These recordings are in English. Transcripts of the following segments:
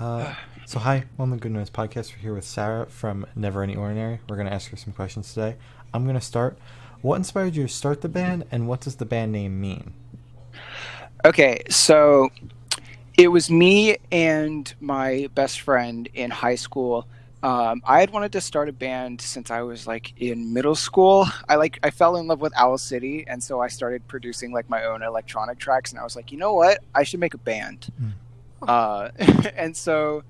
Uh, so hi, One Good Noise Podcast. We're here with Sarah from Never Any Ordinary. We're going to ask her some questions today. I'm going to start. What inspired you to start the band, and what does the band name mean? Okay, so it was me and my best friend in high school. Um, I had wanted to start a band since I was like in middle school. I like I fell in love with Owl City, and so I started producing like my own electronic tracks. And I was like, you know what? I should make a band. Mm. Uh, and so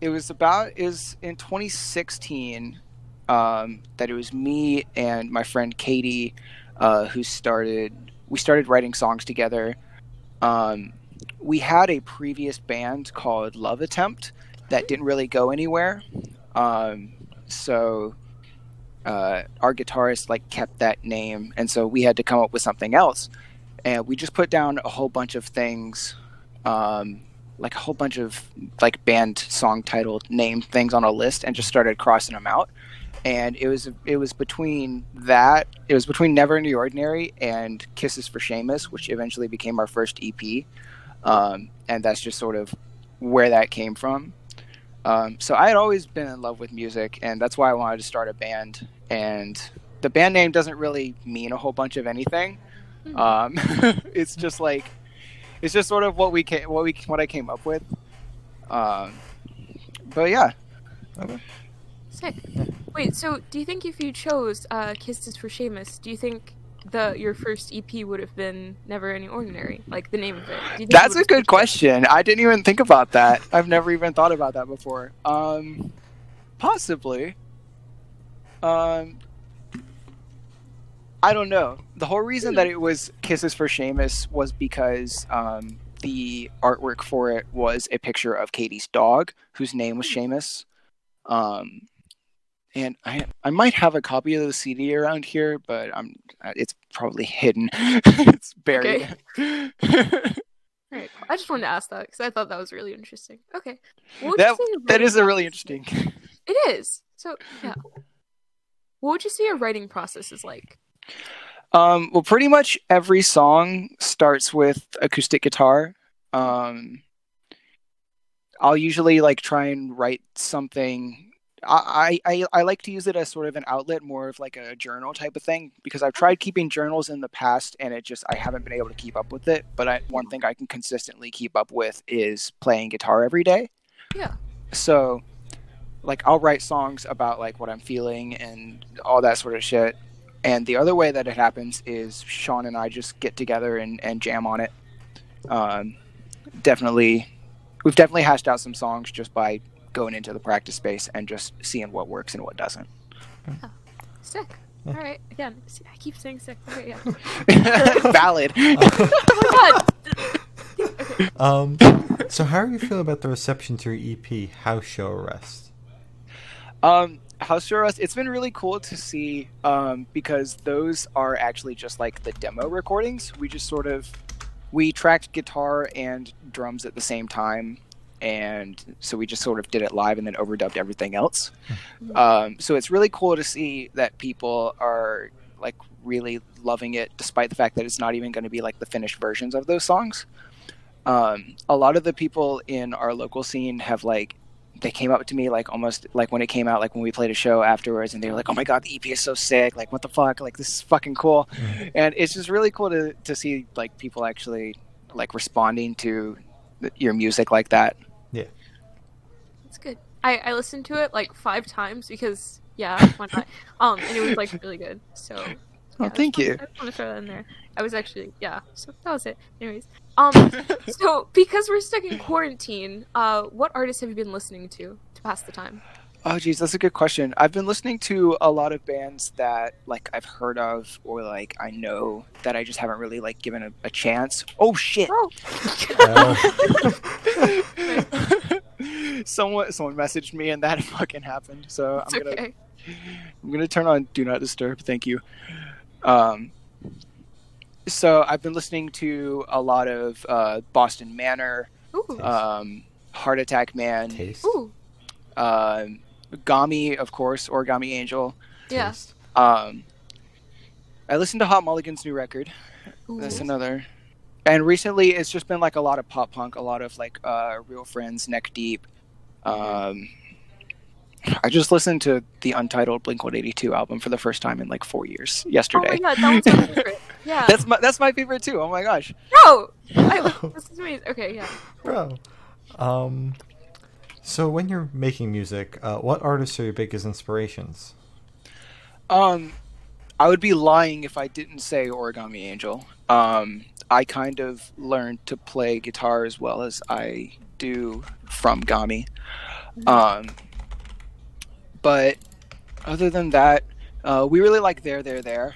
it was about is in 2016 um, that it was me and my friend Katie uh, who started. We started writing songs together. Um, we had a previous band called Love Attempt that didn't really go anywhere. Um, so uh, our guitarist like kept that name, and so we had to come up with something else. And we just put down a whole bunch of things, um, like a whole bunch of like band song title name things on a list, and just started crossing them out. And it was it was between that it was between Never Any Ordinary and Kisses for Seamus, which eventually became our first EP. Um, and that's just sort of where that came from. Um, so I had always been in love with music, and that's why I wanted to start a band. And the band name doesn't really mean a whole bunch of anything. Hmm. Um, it's just like it's just sort of what we came, what we what I came up with. Um, but yeah, Okay. Sick. Wait, so do you think if you chose uh, Kisses for Seamus, do you think the your first EP would have been Never Any Ordinary, like the name of it? Do you think that's it a good question. I didn't even think about that. I've never even thought about that before. Um, possibly. Um, I don't know. The whole reason that it was Kisses for Seamus was because um, the artwork for it was a picture of Katie's dog, whose name was Seamus. Um, and I I might have a copy of the CD around here, but I'm it's probably hidden. it's buried. Alright, cool. I just wanted to ask that because I thought that was really interesting. Okay, what that that is a really interesting. It is. So yeah, what would you say your writing process is like? Um, well, pretty much every song starts with acoustic guitar. Um, I'll usually like try and write something. I, I I like to use it as sort of an outlet, more of like a journal type of thing, because I've tried keeping journals in the past, and it just I haven't been able to keep up with it. But I, one thing I can consistently keep up with is playing guitar every day. Yeah. So, like, I'll write songs about like what I'm feeling and all that sort of shit. And the other way that it happens is Sean and I just get together and, and jam on it. Um, definitely, we've definitely hashed out some songs just by going into the practice space and just seeing what works and what doesn't. Sick. All right. Again, see, I keep saying sick. Okay, yeah. Valid. oh my god. Um, so how are you feeling about the reception to your EP, House Show Arrest? Um, House Arrest, it's been really cool to see um, because those are actually just like the demo recordings. We just sort of we tracked guitar and drums at the same time, and so we just sort of did it live and then overdubbed everything else. Um, so it's really cool to see that people are like really loving it, despite the fact that it's not even going to be like the finished versions of those songs. Um, a lot of the people in our local scene have like they came up to me like almost like when it came out, like when we played a show afterwards, and they were like, "Oh my god, the EP is so sick! Like, what the fuck? Like, this is fucking cool!" And it's just really cool to to see like people actually like responding to th- your music like that. Yeah, it's good. I I listened to it like five times because yeah, why not? Um, and it was like really good. So. Oh, yeah, I just thank wanted- you. I just want to throw that in there. I was actually yeah. So that was it. Anyways, um, so because we're stuck in quarantine, uh, what artists have you been listening to to pass the time? Oh geez, that's a good question. I've been listening to a lot of bands that like I've heard of or like I know that I just haven't really like given a, a chance. Oh shit. Oh. someone someone messaged me and that fucking happened. So it's I'm gonna okay. I'm gonna turn on Do Not Disturb. Thank you. Um, so I've been listening to a lot of uh, Boston Manor, Ooh. um, Heart Attack Man, Taste? Ooh. um Gami, of course, Origami Angel. Yeah. Taste. Um, I listened to Hot Mulligan's new record. Ooh. That's another. and recently it's just been like a lot of pop punk, a lot of like uh, Real Friends, Neck Deep. Um, I just listened to the untitled Blink One Eighty Two album for the first time in like four years Oh yesterday. my god, that was my favorite. Yeah. that's my that's my favorite too. Oh my gosh. Bro! I, this is amazing. Okay, yeah. Bro. Um, so when you're making music, uh, what artists are your biggest inspirations? Um, I would be lying if I didn't say Origami Angel. Um, I kind of learned to play guitar as well as I do from Gami. Um, but other than that, uh, we really like Their / They're / There.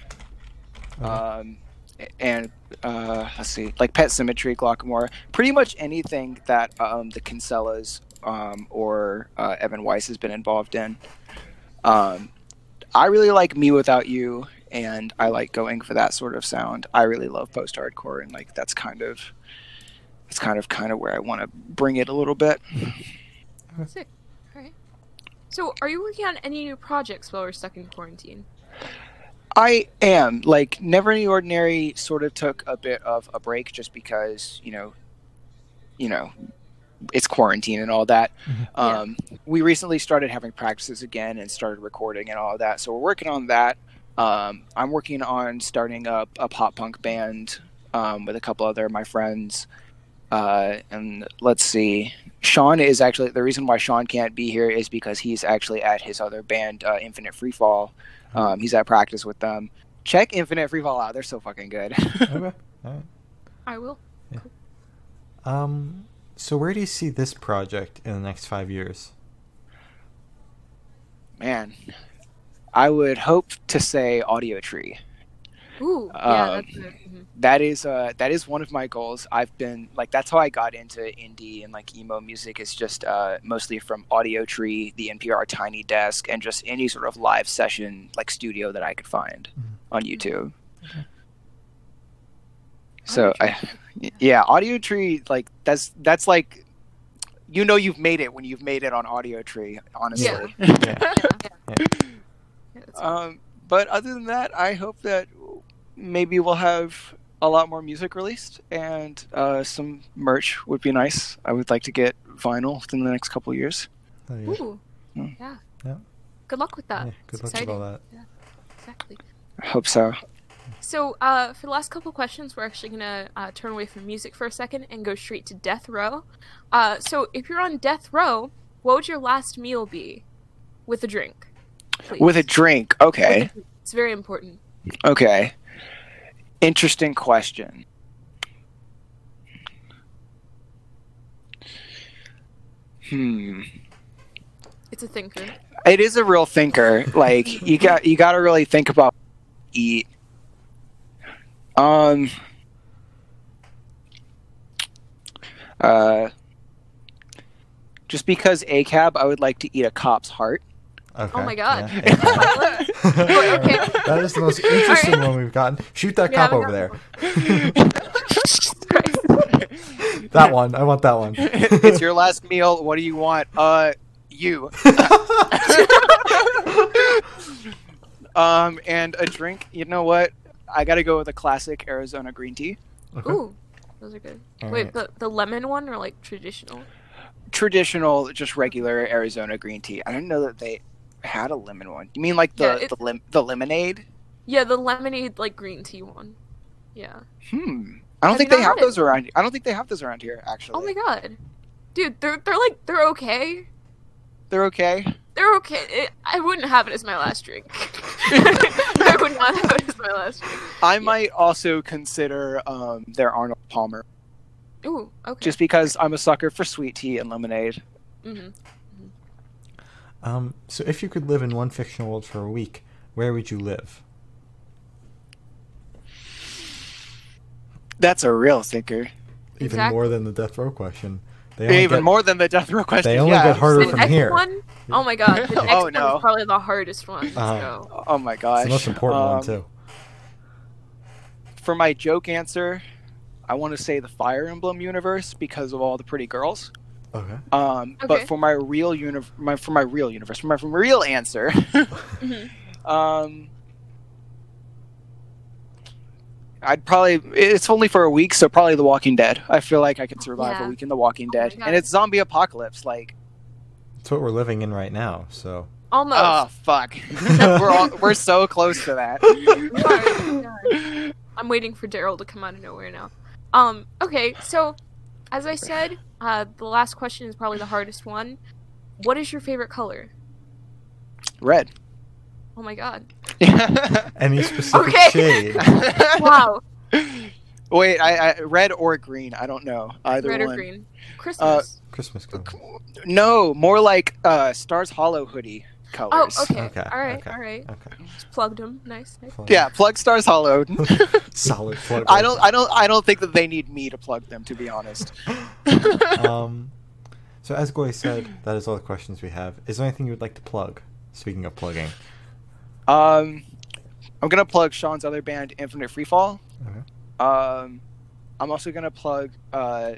Um, and uh, let's see, like Pet Symmetry, Glocca Morra, pretty much anything that um, the Kinsellas um, or uh, Evan Weiss has been involved in. Um, I really like mewithoutYou, and I like going for that sort of sound. I really love post-hardcore, and like that's kind of, it's kind of kind of where I want to bring it a little bit. Sick. Alright. So, are you working on any new projects while we're stuck in quarantine? I am like Never Any Ordinary. Sort of took a bit of a break just because you know, you know, it's quarantine and all that. Yeah. Um, we recently started having practices again and started recording and all of that. So we're working on that. Um, I'm working on starting up a pop punk band um, with a couple other of my friends. Uh, and let's see, Sean is actually the reason why Sean can't be here is because he's actually at his other band, uh, Infinite Freefall. Um, he's at practice with them. Check Infinite Freefall out; they're so fucking good. okay. All right. I will. Um, so where do you see this project in the next five years? Man, I would hope to say Audiotree. Ooh, yeah, Um, that's it. Mhm. that is uh that is one of my goals i've been like that's how i got into indie and like emo music is just uh mostly from Audiotree the npr tiny desk and just any sort of live session like studio that i could find Mhm. on youtube Okay. so i yeah Audiotree like that's that's like you know you've made it when you've made it on Audiotree honestly Yeah. Yeah, yeah. Yeah, that's Um, but other than that, I hope that maybe we'll have a lot more music released and uh, some merch would be nice. I would like to get vinyl within the next couple of years. Oh, yeah. Ooh. Mm. Yeah. Yeah. Good luck with that. Yeah, good It's luck with exciting. all that. Exactly. I hope so. So, uh, for the last couple questions, we're actually gonna uh, turn away from music for a second and go straight to death row. Uh, so, if you're on death row, what would your last meal be, with a drink? Please. With a drink, With a okay, drink. It's very important. Okay. Interesting question. Hmm. It's a thinker. It is a real thinker. Like you got you got to really think about eat. Um. Uh. Just because a cab, I would like to eat a cop's heart. Okay. Oh my god. yeah. Oh, okay. that is the most interesting one we've gotten. Shoot that Yeah, cop over there. That one. I want that one. it's your last meal. What do you want? Uh, you. um, and a drink. You know what? I got to go with a classic Arizona green tea. Okay. Ooh, those are good. All Wait, right. the the lemon one or like traditional? Traditional, just regular Arizona green tea. I didn't know that they had a lemon one. You mean like the Yeah, the, lim- the lemonade? Yeah, the lemonade like green tea one. Yeah. Hmm. I don't Have think they have had it? those around. I don't think they have those around here. Actually. Oh my god, dude, they're they're like they're okay. They're okay. They're okay. It, I wouldn't have it as my last drink. I would not have it as my last drink. I might also consider um, their Arnold Palmer, Ooh, okay. just because I'm a sucker for sweet tea and lemonade. hmm Um, so if you could live in one fictional world for a week, where would you live? That's a real thinker. Even Exactly. more than the death row question. They Even get- more than the death row question. They only yeah. get harder The from next here. one? Oh my god, the next Oh, one no. is probably the hardest one. Let's Uh-huh. go. Oh my gosh. It's the most important one Um, too. For my joke answer, I want to say the Fire Emblem universe because of all the pretty girls. Okay. Um, Okay. But for my real uni- my for my real universe, for my, for my real answer, Mhm. um, I'd probably it's only for a week, so probably The Walking Dead. I feel like I could survive Yeah. a week in The Walking Oh Dead, God. and it's zombie apocalypse. Like, It's what we're living in right now. So Almost. oh fuck, we're all, we're so close to that. I'm waiting for Daryl to come out of nowhere now. Um, okay, so as I said, uh, the last question is probably the hardest one. What is your favorite color? Red. Oh my god. any specific Okay. shade? Wow. Wait, I, I red or green? I don't know either Red one. or green? Christmas. Christmas color. No, more like uh, Stars Hollow hoodie oh, okay. Okay, Alright, okay. alright. Okay. Just plugged them. Nice, nice. Plug. Yeah, plug Stars Hollow. Solid plug. I don't, I don't, I don't think that they need me to plug them. To be honest. um, so as Goy said, that is all the questions we have. Is there anything you would like to plug? Speaking of plugging. Um, I'm gonna plug Sean's other band, Infinite Freefall. Okay. Um, I'm also gonna plug uh,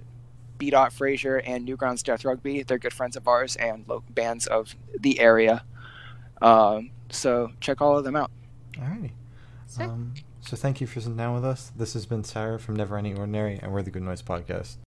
B. Dot Frazier and Newgrounds Death Rugby. They're good friends of ours and lo- bands of the area. Um, so check all of them out. Alrighty. Sick. Um, so thank you for sitting down with us. This has been Sarah from Never Any Ordinary, and we're the Good Noise Podcast.